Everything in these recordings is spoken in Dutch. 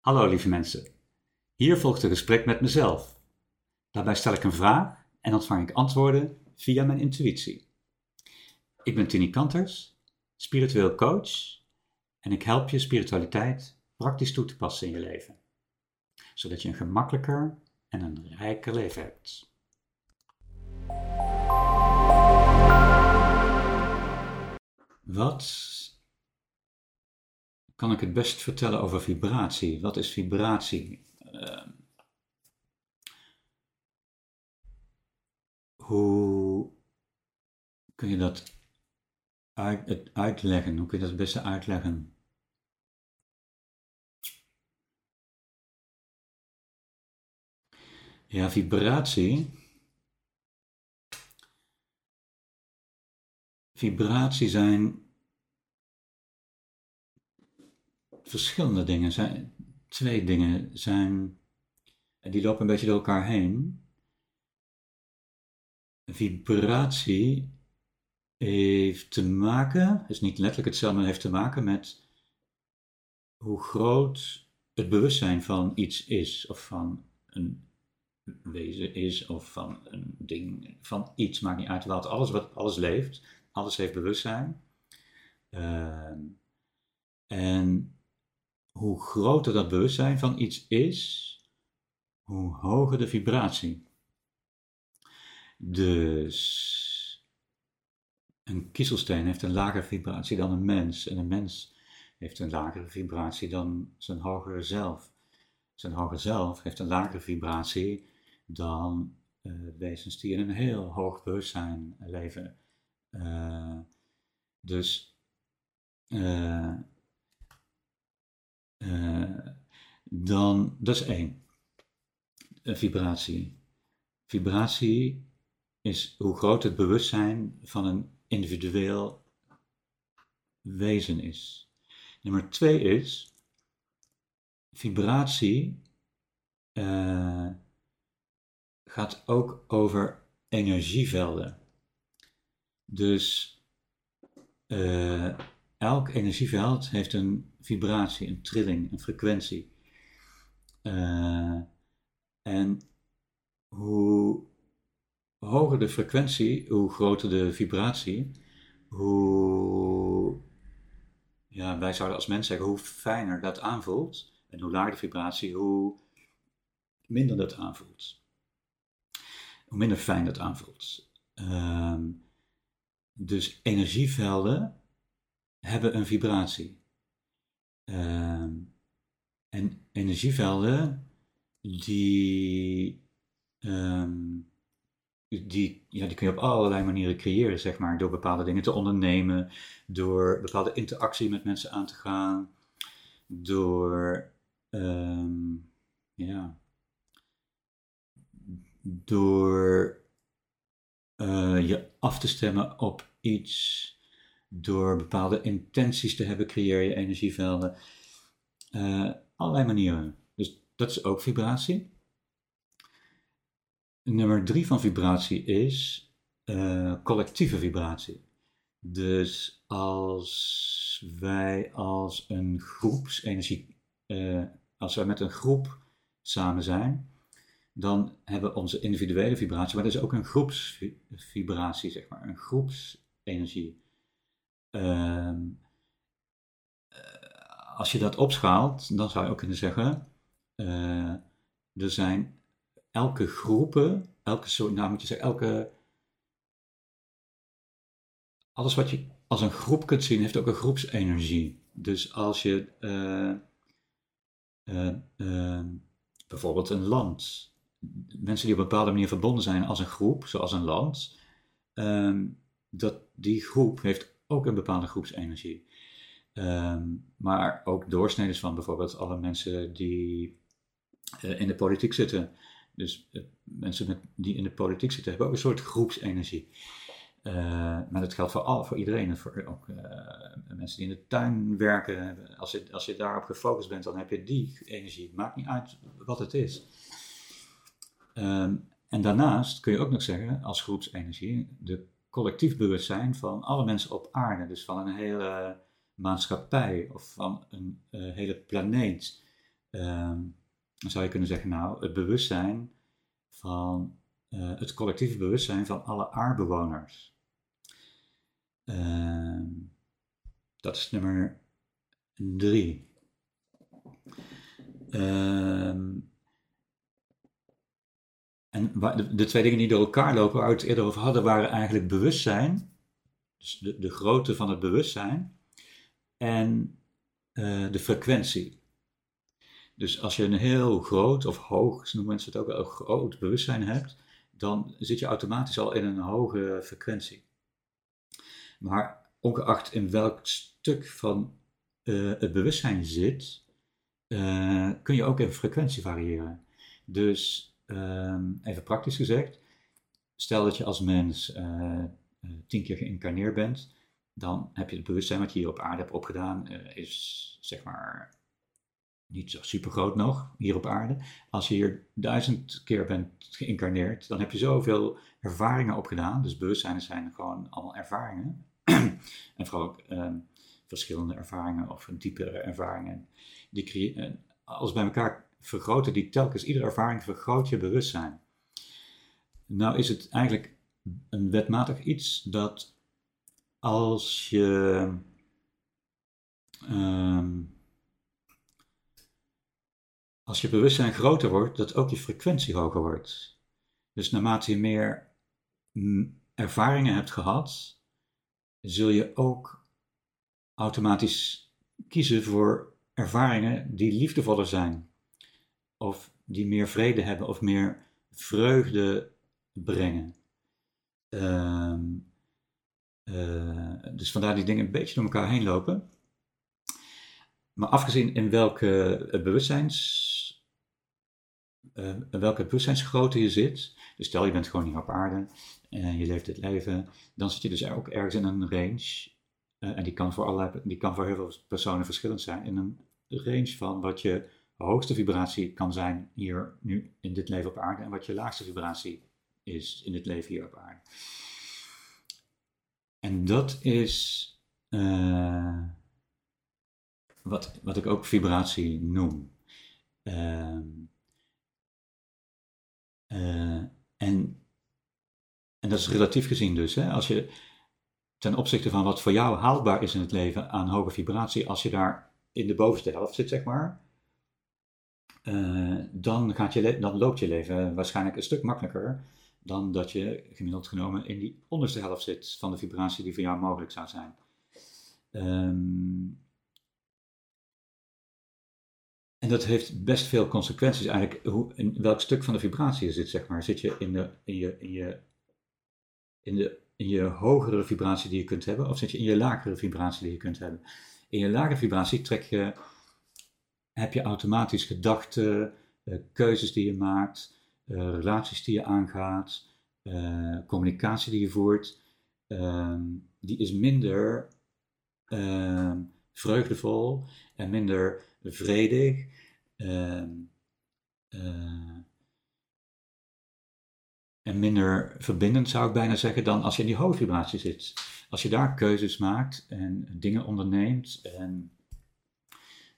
Hallo lieve mensen. Hier volgt een gesprek met mezelf. Daarbij stel ik een vraag en ontvang ik antwoorden via mijn intuïtie. Ik ben Tini Kanters, spiritueel coach en ik help je spiritualiteit praktisch toe te passen in je leven, zodat je een gemakkelijker en een rijker leven hebt. Wat kan ik het best vertellen over vibratie? Wat is vibratie? Uh, hoe kun je dat uit, uitleggen? Hoe kun je dat het beste uitleggen? Ja, vibratie. Vibratie zijn verschillende dingen. Zijn, twee dingen zijn, die lopen een beetje door elkaar heen. Vibratie heeft te maken, is niet letterlijk hetzelfde, maar heeft te maken met hoe groot het bewustzijn van iets is, of van een wezen is, of van een ding, van iets, maakt niet uit wat. Alles wat alles leeft, alles heeft bewustzijn. Uh, en hoe groter dat bewustzijn van iets is, hoe hoger de vibratie. Dus een kiezelsteen heeft een lagere vibratie dan een mens en een mens heeft een lagere vibratie dan zijn hogere zelf. Zijn hogere zelf heeft een lagere vibratie dan uh, wezens die in een heel hoog bewustzijn leven. Uh, dus uh, dan, dat is één. Een vibratie. Vibratie is hoe groot het bewustzijn van een individueel wezen is. Nummer twee is, vibratie uh, gaat ook over energievelden. Dus uh, elk energieveld heeft een vibratie, een trilling, een frequentie. Uh, en hoe hoger de frequentie, hoe groter de vibratie, hoe, ja, wij zouden als mens zeggen, hoe fijner dat aanvoelt. En hoe lager de vibratie, hoe minder dat aanvoelt. Hoe minder fijn dat aanvoelt. Uh, dus energievelden hebben een vibratie. Uh, en energievelden, die, um, die, ja, die kun je op allerlei manieren creëren, zeg maar, door bepaalde dingen te ondernemen, door bepaalde interactie met mensen aan te gaan, door, um, ja, door uh, je af te stemmen op iets door bepaalde intenties te hebben, creëer je energievelden. Uh, allerlei manieren. Dus dat is ook vibratie. Nummer drie van vibratie is uh, collectieve vibratie. Dus als wij als een groepsenergie, uh, als wij met een groep samen zijn, dan hebben we onze individuele vibratie, maar dat is ook een groepsvibratie, zeg maar, een groepsenergie. Ehm, eh, als je dat opschaalt, dan zou je ook kunnen zeggen, uh, er zijn elke groepen, elke soort, nou moet je zeggen, elke, alles wat je als een groep kunt zien, heeft ook een groepsenergie. Dus als je uh, bijvoorbeeld een land, mensen die op een bepaalde manier verbonden zijn als een groep, zoals een land, ehm, dat die groep heeft ook een bepaalde groepsenergie. Um, maar ook doorsneden van bijvoorbeeld alle mensen die uh, in de politiek zitten. Dus uh, mensen met, die in de politiek zitten hebben ook een soort groepsenergie. Uh, maar dat geldt voor, al, voor iedereen. Voor ook mensen die in de tuin werken. Als je, als je daarop gefocust bent, dan heb je die energie. Maakt niet uit wat het is. Um, en daarnaast kun je ook nog zeggen, als groepsenergie, de collectief bewustzijn van alle mensen op aarde, dus van een hele maatschappij of van een uh, hele planeet. ehm, dan zou je kunnen zeggen, nou, het bewustzijn van uh, het collectieve bewustzijn van alle aardbewoners. Ehm, dat is nummer drie. Ehm, en de, de, twee dingen die door elkaar lopen, waar we het eerder over hadden, waren eigenlijk bewustzijn, dus de, de grootte van het bewustzijn, en uh, de frequentie. Dus als je een heel groot of hoog, noemen mensen het ook wel, een groot bewustzijn hebt, dan zit je automatisch al in een hoge frequentie. Maar ongeacht in welk stuk van uh, het bewustzijn zit, uh, kun je ook in frequentie variëren. Dus um, even praktisch gezegd, stel dat je als mens tien keer geïncarneerd bent, dan heb je het bewustzijn wat je hier op aarde hebt opgedaan, is zeg maar niet zo super groot nog hier op aarde. Als je hier duizend keer bent geïncarneerd, dan heb je zoveel ervaringen opgedaan. Dus bewustzijn zijn gewoon allemaal ervaringen. en vooral ook ehm, verschillende ervaringen of diepere ervaringen. Die uh, als bij elkaar vergroten die telkens, iedere ervaring vergroot je bewustzijn. Nou is het eigenlijk een wetmatig iets dat als je ehm, als je bewustzijn groter wordt, dat ook je frequentie hoger wordt. Dus naarmate je meer mm, ervaringen hebt gehad, zul je ook automatisch kiezen voor ervaringen die liefdevoller zijn. Of die meer vrede hebben of meer vreugde brengen. Eh, dus vandaar die dingen een beetje door elkaar heen lopen. Maar afgezien in welke bewustzijns uh, welke bewustzijnsgrootte je zit. Dus stel je bent gewoon hier op aarde en je leeft dit leven, dan zit je dus ook ergens in een range. En die kan, voor allerlei, die kan voor heel veel personen verschillend zijn. In een range van wat je hoogste vibratie kan zijn hier nu in dit leven op aarde en wat je laagste vibratie is in dit leven hier op aarde. En dat is uh, wat, wat ik ook vibratie noem. Uh, uh, en, en dat is relatief gezien dus. Hè? Als je ten opzichte van wat voor jou haalbaar is in het leven aan hoge vibratie, als je daar in de bovenste helft zit, zeg maar, uh, dan, gaat je dan loopt je leven waarschijnlijk een stuk makkelijker dan dat je gemiddeld genomen in die onderste helft zit van de vibratie die voor jou mogelijk zou zijn. Um, en dat heeft best veel consequenties eigenlijk. Hoe, in welk stuk van de vibratie je zit, zeg maar. Zit je in, de, in, je, in, je, in, de, in je hogere vibratie die je kunt hebben, of zit je in je lagere vibratie die je kunt hebben? In je lagere vibratie trek je, heb je automatisch gedachten, uh, keuzes die je maakt, relaties die je aangaat, uh, communicatie die je voert. Ehm, die is minder ehm, vreugdevol en minder vredig. Ehm, eh, en minder verbindend zou ik bijna zeggen dan als je in die hoge vibratie zit. Als je daar keuzes maakt en dingen onderneemt en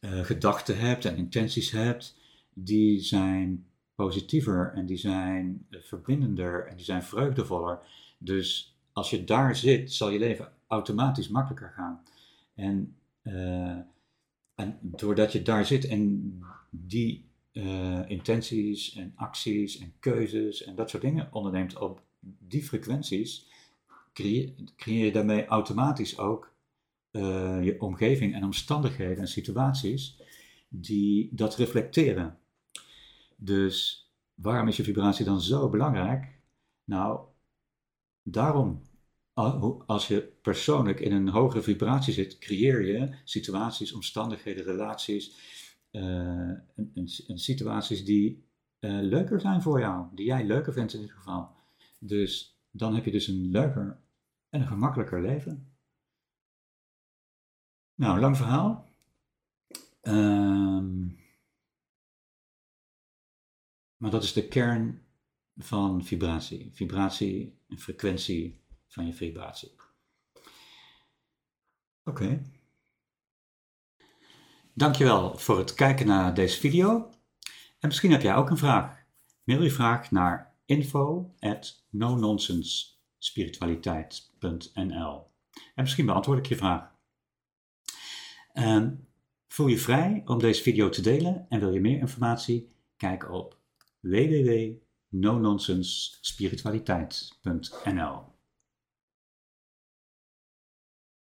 gedachten hebt en intenties hebt, die zijn positiever en die zijn verbindender en die zijn vreugdevoller. Dus als je daar zit, zal je leven automatisch makkelijker gaan. En uh, en doordat je daar zit en die uh, intenties en acties en keuzes en dat soort dingen onderneemt op die frequenties, creëer, je daarmee automatisch ook je omgeving en omstandigheden en situaties die dat reflecteren. Dus waarom is je vibratie dan zo belangrijk? Nou, daarom als je persoonlijk in een hogere vibratie zit, creëer je situaties, omstandigheden, relaties uh, en, en, situaties die uh, leuker zijn voor jou, die jij leuker vindt in dit geval. Dus dan heb je dus een leuker en een gemakkelijker leven. Nou, lang verhaal. Um, maar dat is de kern van vibratie. Vibratie en frequentie van je vibratie. Oké. Dankjewel voor het kijken naar deze video. En misschien heb jij ook een vraag. Mail je vraag naar info at nononsensespiritualiteit.nl En misschien beantwoord ik je vraag. Um, voel je vrij om deze video te delen en wil je meer informatie? Kijk op www.nononsensespiritualiteit.nl